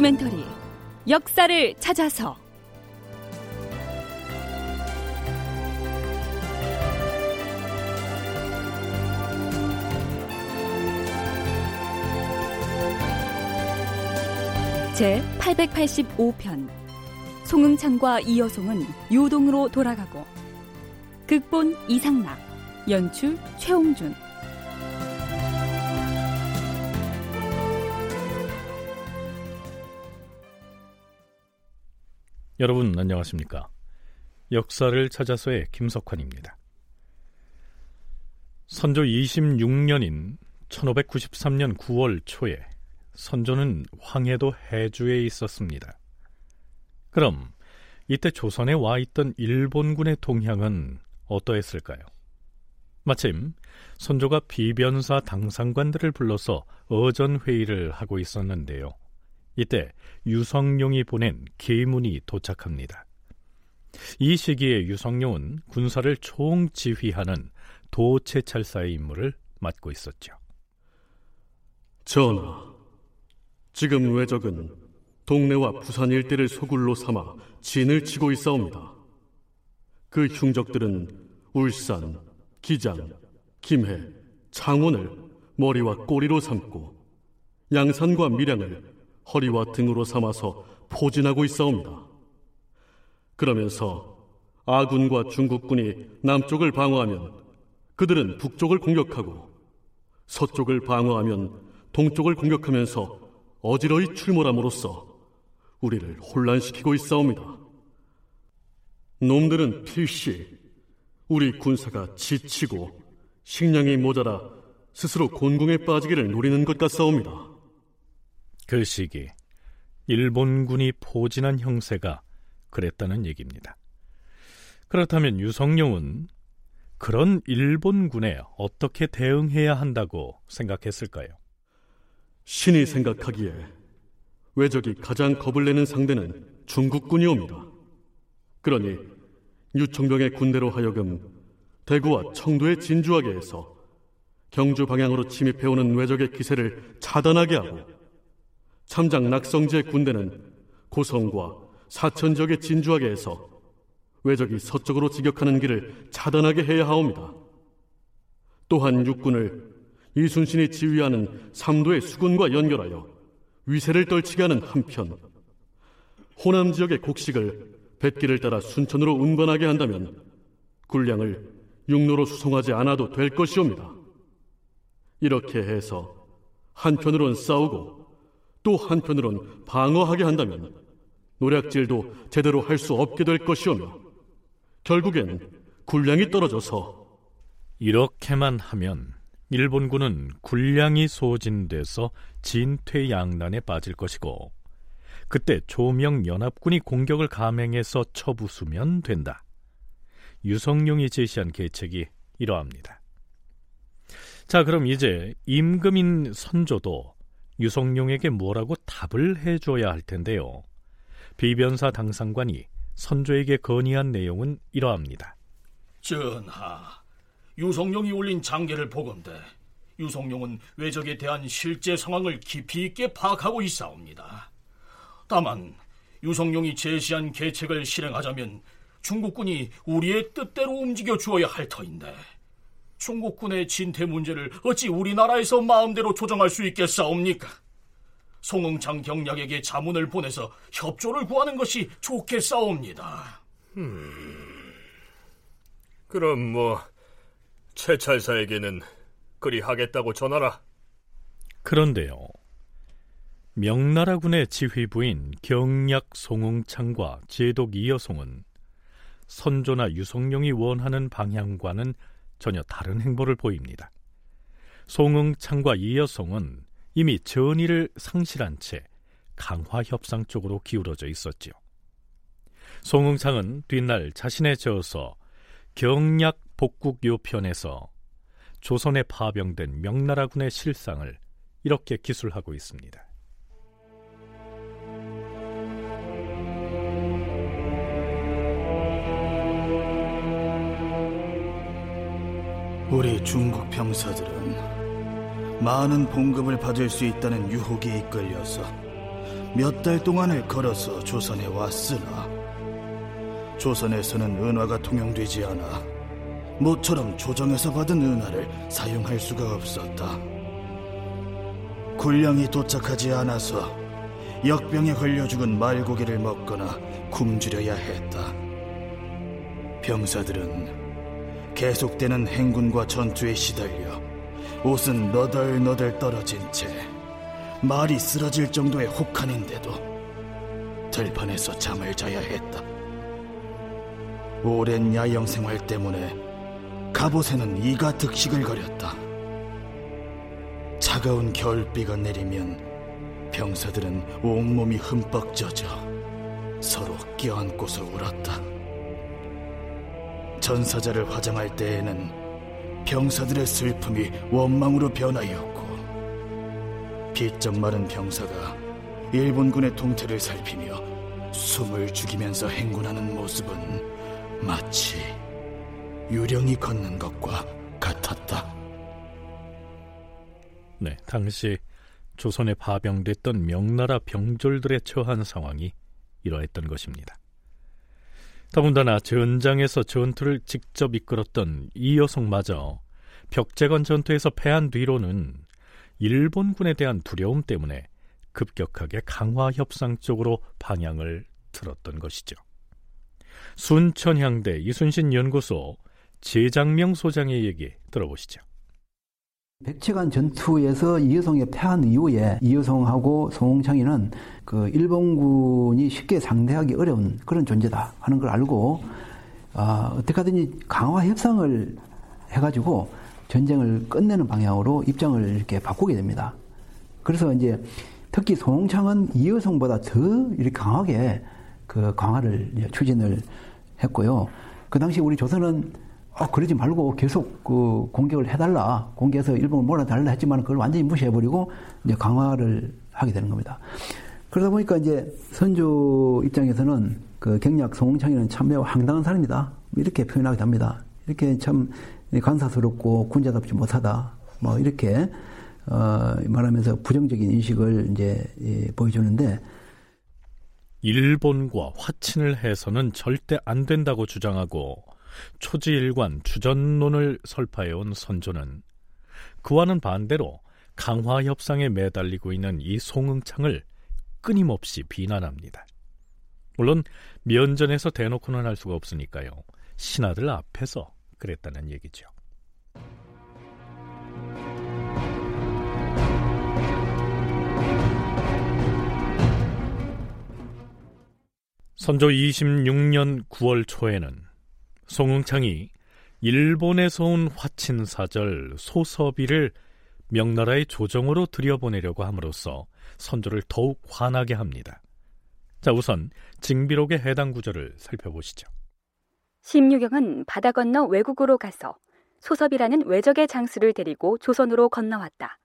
다큐멘터리 역사를 찾아서. 제 885편 송응창과 이여송은 요동으로 돌아가고 극본 이상락 연출 최홍준 여러분 안녕하십니까? 역사를 찾아서의 김석환입니다. 선조 26년인 1593년 9월 초에 선조는 황해도 해주에 있었습니다. 그럼 이때 조선에 와 있던 일본군의 동향은 어떠했을까요? 마침 선조가 비변사 당상관들을 불러서 어전 회의를 하고 있었는데요. 이때 유성룡이 보낸 계문이 도착합니다. 이 시기에 유성룡은 군사를 총지휘하는 도체찰사의 임무를 맡고 있었죠. 전하, 지금 외적은 동네와 부산 일대를 소굴로 삼아 진을 치고 있사옵니다. 그 흉적들은 울산, 기장, 김해, 창원을 머리와 꼬리로 삼고 양산과 밀양을 허리와 등으로 삼아서 포진하고 있사옵니다. 그러면서 아군과 중국군이 남쪽을 방어하면 그들은 북쪽을 공격하고 서쪽을 방어하면 동쪽을 공격하면서 어지러이 출몰함으로써 우리를 혼란시키고 있사옵니다. 놈들은 필시 우리 군사가 지치고 식량이 모자라 스스로 곤궁에 빠지기를 노리는 것 같사옵니다. 그 시기 일본군이 포진한 형세가 그랬다는 얘기입니다. 그렇다면 유성룡은 그런 일본군에 어떻게 대응해야 한다고 생각했을까요? 신이 생각하기에 외적이 가장 겁을 내는 상대는 중국군이옵니다. 그러니 유청병의 군대로 하여금 대구와 청도에 진주하게 해서 경주 방향으로 침입해오는 외적의 기세를 차단하게 하고 참장 낙성제 군대는 고성과 사천 지역에 진주하게 해서 외적이 서쪽으로 진격하는 길을 차단하게 해야 하옵니다. 또한 육군을 이순신이 지휘하는 삼도의 수군과 연결하여 위세를 떨치게 하는 한편 호남 지역의 곡식을 뱃길을 따라 순천으로 운반하게 한다면 군량을 육로로 수송하지 않아도 될 것이옵니다. 이렇게 해서 한편으론 싸우고 또 한편으론 방어하게 한다면 노략질도 제대로 할 수 없게 될 것이오며 결국엔 군량이 떨어져서 이렇게만 하면 일본군은 군량이 소진돼서 진퇴양난에 빠질 것이고 그때 조명 연합군이 공격을 감행해서 쳐부수면 된다. 유성룡이 제시한 계책이 이러합니다. 자, 그럼 이제 임금인 선조도 유성룡에게 뭐라고 답을 해줘야 할 텐데요. 비변사 당상관이 선조에게 건의한 내용은 이러합니다. 전하, 유성룡이 올린 장계를 보건대 유성룡은 외적에 대한 실제 상황을 깊이 있게 파악하고 있사옵니다. 다만 유성룡이 제시한 계책을 실행하자면 중국군이 우리의 뜻대로 움직여 주어야 할 터인데 중국군의 진퇴 문제를 어찌 우리나라에서 마음대로 조정할 수 있겠사옵니까? 송응창 경략에게 자문을 보내서 협조를 구하는 것이 좋겠사옵니다. 음, 그럼 뭐 최찰사에게는 그리 하겠다고 전하라. 그런데요. 명나라군의 지휘부인 경략 송응창과 제독 이여송은 선조나 유성룡이 원하는 방향과는 전혀 다른 행보를 보입니다. 송응창과 이여성은 이미 전의를 상실한 채 강화 협상 쪽으로 기울어져 있었지요. 송응창은 뒷날 자신의 저서 경략 복국 요편에서 조선에 파병된 명나라군의 실상을 이렇게 기술하고 있습니다. 우리 중국 병사들은 많은 봉급을 받을 수 있다는 유혹에 이끌려서 몇 달 동안을 걸어서 조선에 왔으나 조선에서는 은화가 통용되지 않아 모처럼 조정에서 받은 은화를 사용할 수가 없었다. 군량이 도착하지 않아서 역병에 걸려 죽은 말고기를 먹거나 굶주려야 했다. 병사들은 계속되는 행군과 전투에 시달려 옷은 너덜너덜 떨어진 채 말이 쓰러질 정도의 혹한인데도 들판에서 잠을 자야 했다. 오랜 야영 생활 때문에 갑옷에는 이가 득식을 거렸다. 차가운 겨울비가 내리면 병사들은 온몸이 흠뻑 젖어 서로 껴안고서 울었다. 전사자를 화장할 때에는 병사들의 슬픔이 원망으로 변하였고 비쩍 마른 병사가 일본군의 동태를 살피며 숨을 죽이면서 행군하는 모습은 마치 유령이 걷는 것과 같았다. 네, 당시 조선에 파병됐던 명나라 병졸들의 처한 상황이 이러했던 것입니다. 더군다나 전장에서 전투를 직접 이끌었던 이 여성마저 벽제건 전투에서 패한 뒤로는 일본군에 대한 두려움 때문에 급격하게 강화 협상 쪽으로 방향을 틀었던 것이죠. 순천향대 이순신 연구소 재장명 소장의 얘기 들어보시죠. 백체간 전투에서 이여성이 패한 이후에 이여성하고 송홍창이는 그 일본군이 쉽게 상대하기 어려운 그런 존재다 하는 걸 알고 어, 어떻게 하든지 강화 협상을 해가지고 전쟁을 끝내는 방향으로 입장을 이렇게 바꾸게 됩니다. 그래서 이제 특히 송홍창은 이여성보다 더 이렇게 강하게 그 강화를 추진을 했고요. 그 당시 우리 조선은 아, 그러지 말고 계속 그 공격을 해달라. 공격해서 일본을 몰아달라 했지만 그걸 완전히 무시해버리고 이제 강화를 하게 되는 겁니다. 그러다 보니까 이제 선조 입장에서는 그 경략 송홍창이는 참 매우 황당한 사람이다. 이렇게 표현하게 됩니다. 이렇게 참 간사스럽고 군자답지 못하다. 뭐 이렇게 어 말하면서 부정적인 인식을 이제 예, 보여주는데 일본과 화친을 해서는 절대 안 된다고 주장하고 초지일관 주전론을 설파해온 선조는 그와는 반대로 강화 협상에 매달리고 있는 이 송응창을 끊임없이 비난합니다. 물론 면전에서 대놓고는 할 수가 없으니까요. 신하들 앞에서 그랬다는 얘기죠. 선조 26년 9월 초에는 송응창이 일본에서 온 화친사절 소서비를 명나라의 조정으로 들여보내려고 함으로써 선조를 더욱 화나게 합니다. 자, 우선 징비록의 해당 구절을 살펴보시죠. 심유경은 바다 건너 외국으로 가서 소섭이라는 외적의 장수를 데리고 조선으로 건너왔다.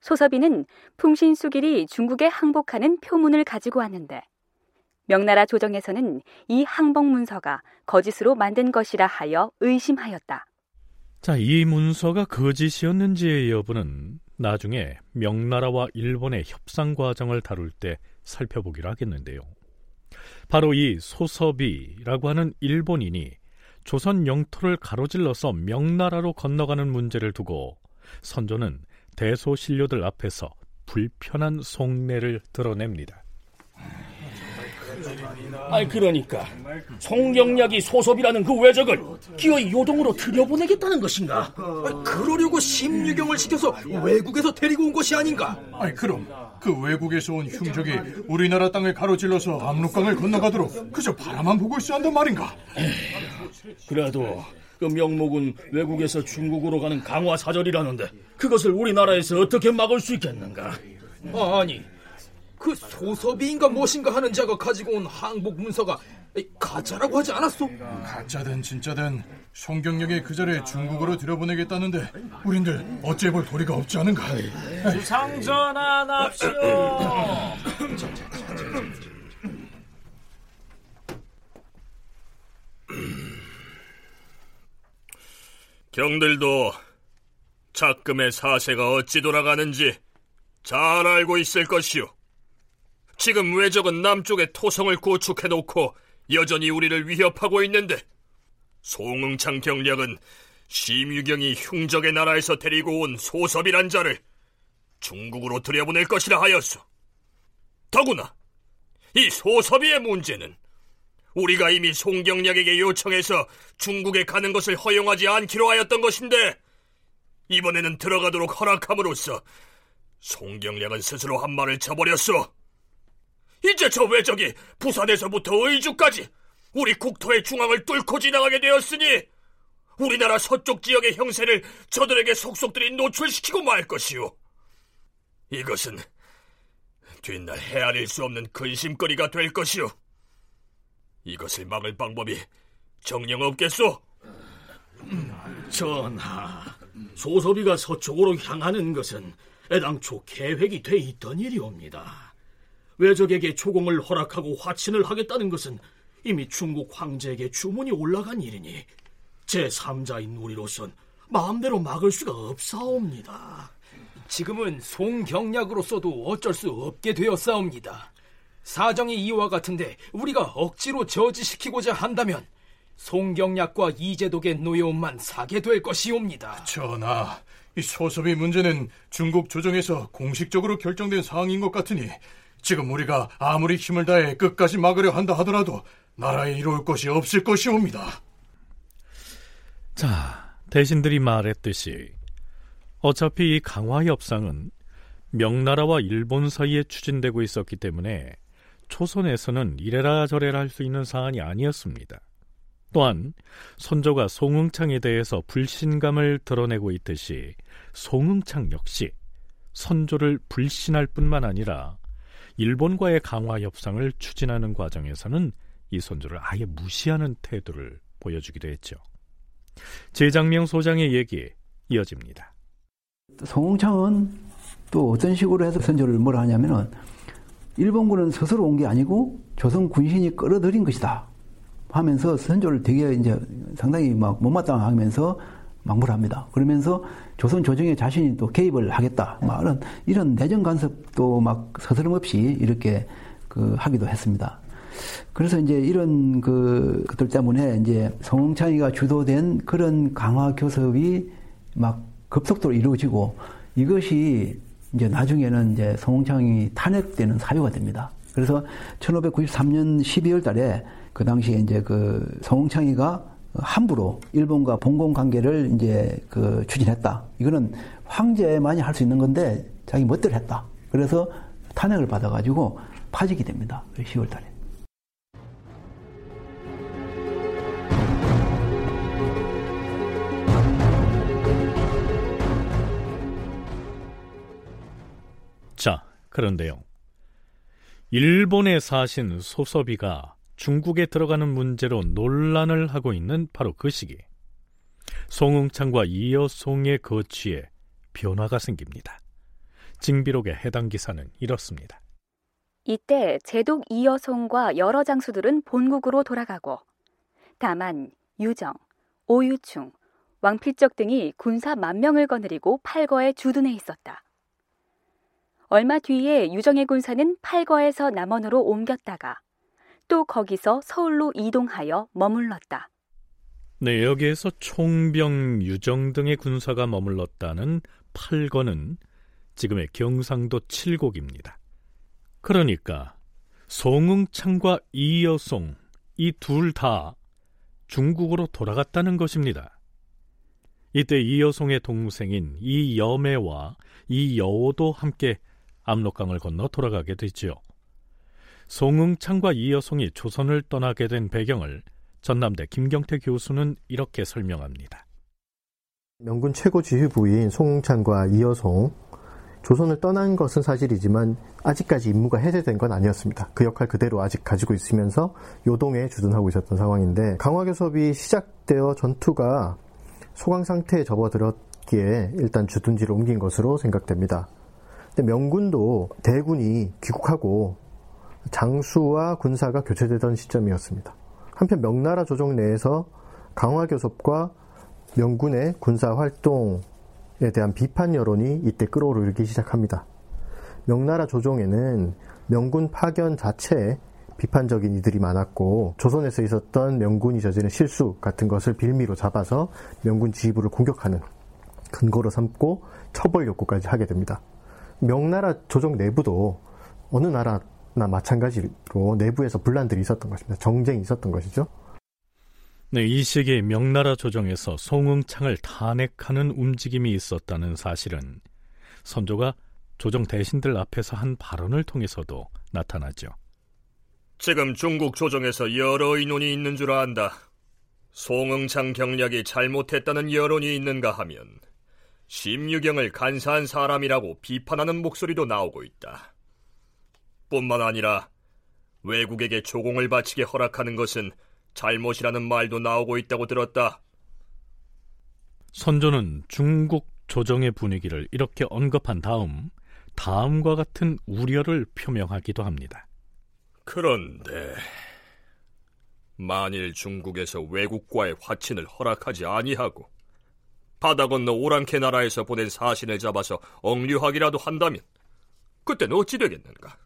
소섭이는 풍신수길이 중국에 항복하는 표문을 가지고 왔는데 명나라 조정에서는 이 항복 문서가 거짓으로 만든 것이라 하여 의심하였다. 자, 이 문서가 거짓이었는지의 여부는 나중에 명나라와 일본의 협상 과정을 다룰 때 살펴보기로 하겠는데요. 바로 이 소섭이라고 하는 일본인이 조선 영토를 가로질러서 명나라로 건너가는 문제를 두고 선조는 대소신료들 앞에서 불편한 속내를 드러냅니다. 아니 그러니까 송경략이 소섭이라는 그 외적을 기어이 요동으로 들여보내겠다는 것인가? 그러려고 심유경을 시켜서 외국에서 데리고 온 것이 아닌가? 아니 그럼 그 외국에서 온 흉적이 우리나라 땅을 가로질러서 압록강을 건너가도록 그저 바라만 보고 있어 한단 말인가? 그래도 그 명목은 외국에서 중국으로 가는 강화 사절이라는데 그것을 우리나라에서 어떻게 막을 수 있겠는가? 아니 그 소섭이인가 무엇인가 하는 자가 가지고 온 항복 문서가 가짜라고 하지 않았소? 가짜든 진짜든 송경력이 그 자리에 중국으로 들여보내겠다는데 우린들 어찌해 볼 도리가 없지 않은가? 상전하 납시오. 경들도 작금의 사세가 어찌 돌아가는지 잘 알고 있을 것이오. 지금 외적은 남쪽에 토성을 구축해놓고 여전히 우리를 위협하고 있는데 송응창 경략은 심유경이 흉적의 나라에서 데리고 온 소섭이란 자를 중국으로 들여보낼 것이라 하였소. 더구나 이 소섭이의 문제는 우리가 이미 송경략에게 요청해서 중국에 가는 것을 허용하지 않기로 하였던 것인데 이번에는 들어가도록 허락함으로써 송경략은 스스로 한 말을 쳐버렸소. 이제 저 외적이 부산에서부터 의주까지 우리 국토의 중앙을 뚫고 지나가게 되었으니 우리나라 서쪽 지역의 형세를 저들에게 속속들이 노출시키고 말 것이오. 이것은 뒷날 헤아릴 수 없는 근심거리가 될 것이오. 이것을 막을 방법이 정령 없겠소? 전하, 소섭이가 서쪽으로 향하는 것은 애당초 계획이 돼 있던 일이옵니다. 외적에게 초공을 허락하고 화친을 하겠다는 것은 이미 중국 황제에게 주문이 올라간 일이니 제3자인 우리로선 마음대로 막을 수가 없사옵니다. 지금은 송경략으로서도 어쩔 수 없게 되었사옵니다. 사정이 이와 같은데 우리가 억지로 저지시키고자 한다면 송경략과 이재독의 노여움만 사게 될 것이옵니다. 전하, 이 소섭이 문제는 중국 조정에서 공식적으로 결정된 사항인 것 같으니 지금 우리가 아무리 힘을 다해 끝까지 막으려 한다 하더라도 나라에 이로울 것이 없을 것이옵니다. 자, 대신들이 말했듯이 어차피 이 강화 협상은 명나라와 일본 사이에 추진되고 있었기 때문에 초선에서는 이래라 저래라 할 수 있는 사안이 아니었습니다. 또한 선조가 송응창에 대해서 불신감을 드러내고 있듯이 송응창 역시 선조를 불신할 뿐만 아니라 일본과의 강화 협상을 추진하는 과정에서는 이 선조를 아예 무시하는 태도를 보여주기도 했죠. 제장명 소장의 얘기 이어집니다. 송응창은 또 어떤 식으로 해서 선조를 뭐라 하냐면은 일본군은 스스로 온 게 아니고 조선 군신이 끌어들인 것이다. 하면서 선조를 되게 이제 상당히 막 못마땅하면서 막무를 합니다. 그러면서 조선 조정에 자신이 또 개입을 하겠다. 막 이런, 이런 내정 간섭도 막 서스럼 없이 이렇게 그 하기도 했습니다. 그래서 이제 이런 그 것들 때문에 이제 성창이가 주도된 그런 강화 교섭이 막 급속도로 이루어지고 이것이 이제 나중에는 이제 성창이 탄핵되는 사유가 됩니다. 그래서 1593년 12월 달에 그 당시에 이제 그 성창이가 함부로 일본과 봉공 관계를 이제 그 추진했다. 이거는 황제만이 할 수 있는 건데 자기 멋대로 했다. 그래서 탄핵을 받아가지고 파직이 됩니다. 10월 달에. 자, 그런데요. 일본에 사신 소서비가 중국에 들어가는 문제로 논란을 하고 있는 바로 그 시기. 송응창과 이여송의 거취에 변화가 생깁니다. 징비록의 해당 기사는 이렇습니다. 이때 제독 이여송과 여러 장수들은 본국으로 돌아가고 다만 유정, 오유충, 왕필적 등이 군사 만 명을 거느리고 팔거에 주둔해 있었다. 얼마 뒤에 유정의 군사는 팔거에서 남원으로 옮겼다가 또 거기서 서울로 이동하여 머물렀다. 네, 여기에서 총병 유정 등의 군사가 머물렀다는 팔거는 지금의 경상도 칠곡입니다. 그러니까 송응창과 이여송 이 둘 다 중국으로 돌아갔다는 것입니다. 이때 이여송의 동생인 이여매와 이여오도 함께 압록강을 건너 돌아가게 되지요. 송응창과 이여송이 조선을 떠나게 된 배경을 전남대 김경태 교수는 이렇게 설명합니다. 명군 최고 지휘부인 송응창과 이여송 조선을 떠난 것은 사실이지만 아직까지 임무가 해제된 건 아니었습니다. 그 역할 그대로 아직 가지고 있으면서 요동에 주둔하고 있었던 상황인데 강화교섭이 시작되어 전투가 소강 상태에 접어들었기에 일단 주둔지를 옮긴 것으로 생각됩니다. 근데 명군도 대군이 귀국하고 장수와 군사가 교체되던 시점이었습니다. 한편 명나라 조정 내에서 강화교섭과 명군의 군사 활동에 대한 비판 여론이 이때 끌어오르기 시작합니다. 명나라 조정에는 명군 파견 자체에 비판적인 이들이 많았고 조선에서 있었던 명군이 저지른 실수 같은 것을 빌미로 잡아서 명군 지휘부를 공격하는 근거로 삼고 처벌 욕구까지 하게 됩니다. 명나라 조정 내부도 어느 나라 나 마찬가지로 내부에서 분란들이 있었던 것입니다. 정쟁이 있었던 것이죠. 네, 이 시기 명나라 조정에서 송응창을 탄핵하는 움직임이 있었다는 사실은 선조가 조정 대신들 앞에서 한 발언을 통해서도 나타나죠. 지금 중국 조정에서 여러 의논이 있는 줄 안다. 송응창 경략이 잘못했다는 여론이 있는가 하면 심유경을 간사한 사람이라고 비판하는 목소리도 나오고 있다. 뿐만 아니라 외국에게 조공을 바치게 허락하는 것은 잘못이라는 말도 나오고 있다고 들었다. 선조는 중국 조정의 분위기를 이렇게 언급한 다음 다음과 같은 우려를 표명하기도 합니다. 그런데 만일 중국에서 외국과의 화친을 허락하지 아니하고 바다 건너 오랑캐 나라에서 보낸 사신을 잡아서 억류하기라도 한다면 그땐 어찌 되겠는가?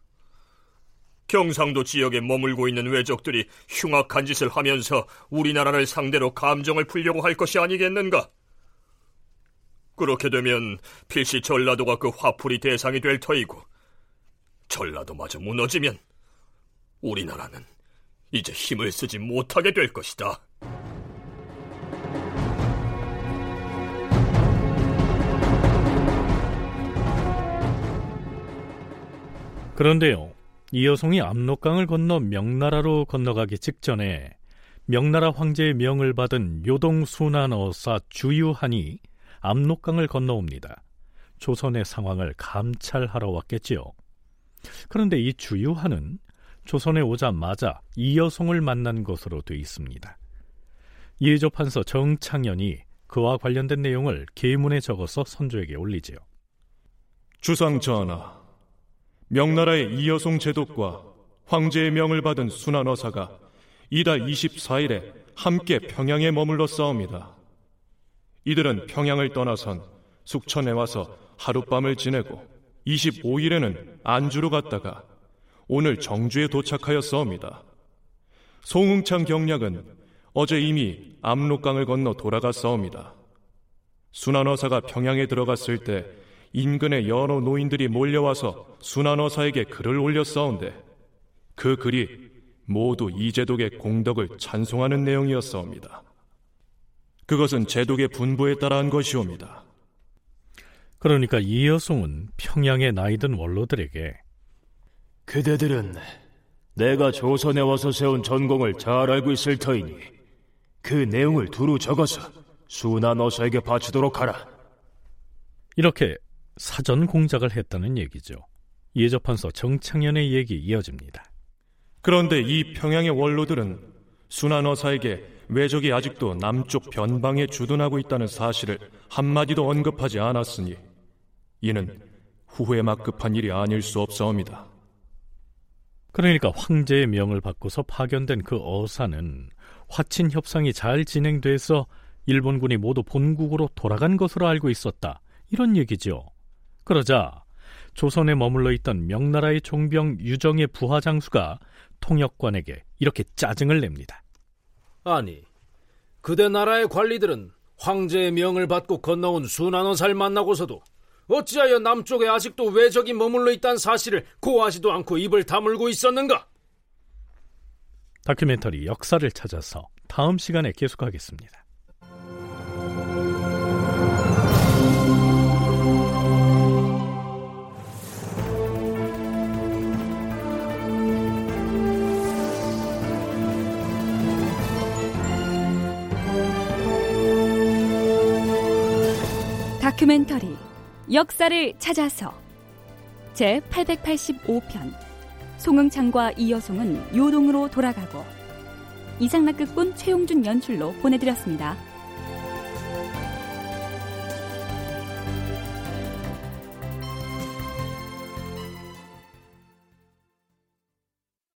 경상도 지역에 머물고 있는 외적들이 흉악한 짓을 하면서 우리나라를 상대로 감정을 풀려고 할 것이 아니겠는가? 그렇게 되면 필시 전라도가 그 화풀이 대상이 될 터이고 전라도마저 무너지면 우리나라는 이제 힘을 쓰지 못하게 될 것이다. 그런데요, 이여송이 압록강을 건너 명나라로 건너가기 직전에 명나라 황제의 명을 받은 요동순환어사 주유한이 압록강을 건너옵니다. 조선의 상황을 감찰하러 왔겠지요. 그런데 이 주유한은 조선에 오자마자 이여송을 만난 것으로 돼 있습니다. 예조판서 정창현이 그와 관련된 내용을 계문에 적어서 선조에게 올리지요. 주상 전하, 명나라의 이여송 제독과 황제의 명을 받은 순환어사가 이달 24일에 함께 평양에 머물러 싸웁니다. 이들은 평양을 떠나선 숙천에 와서 하룻밤을 지내고 25일에는 안주로 갔다가 오늘 정주에 도착하였사옵니다. 송응창 경략은 어제 이미 압록강을 건너 돌아갔사옵니다. 순환어사가 평양에 들어갔을 때 인근의 여러 노인들이 몰려와서 순환어사에게 글을 올렸사온데 그 글이 모두 이제독의 공덕을 찬송하는 내용이었사옵니다. 그것은 제독의 분부에 따라한 것이옵니다. 그러니까 이 여송은 평양의 나이든 원로들에게 그대들은 내가 조선에 와서 세운 전공을 잘 알고 있을 터이니 그 내용을 두루 적어서 순환어사에게 바치도록 하라. 이렇게 사전 공작을 했다는 얘기죠. 예조판서 정창현의 얘기 이어집니다. 그런데 이 평양의 원로들은 순환어사에게 외적이 아직도 남쪽 변방에 주둔하고 있다는 사실을 한마디도 언급하지 않았으니 이는 후회 막급한 일이 아닐 수 없사옵니다. 그러니까 황제의 명을 받고서 파견된 그 어사는 화친 협상이 잘 진행돼서 일본군이 모두 본국으로 돌아간 것으로 알고 있었다. 이런 얘기죠. 그러자 조선에 머물러 있던 명나라의 종병 유정의 부하 장수가 통역관에게 이렇게 짜증을 냅니다. 아니, 그대 나라의 관리들은 황제의 명을 받고 건너온 순환원사를 만나고서도 어찌하여 남쪽에 아직도 외적이 머물러 있다는 사실을 고하지도 않고 입을 다물고 있었는가? 다큐멘터리 역사를 찾아서 다음 시간에 계속하겠습니다. 다큐멘터리 역사를 찾아서 제 885편 송응창과 이여송은 요동으로 돌아가고 이상락극본 최용준 연출로 보내드렸습니다.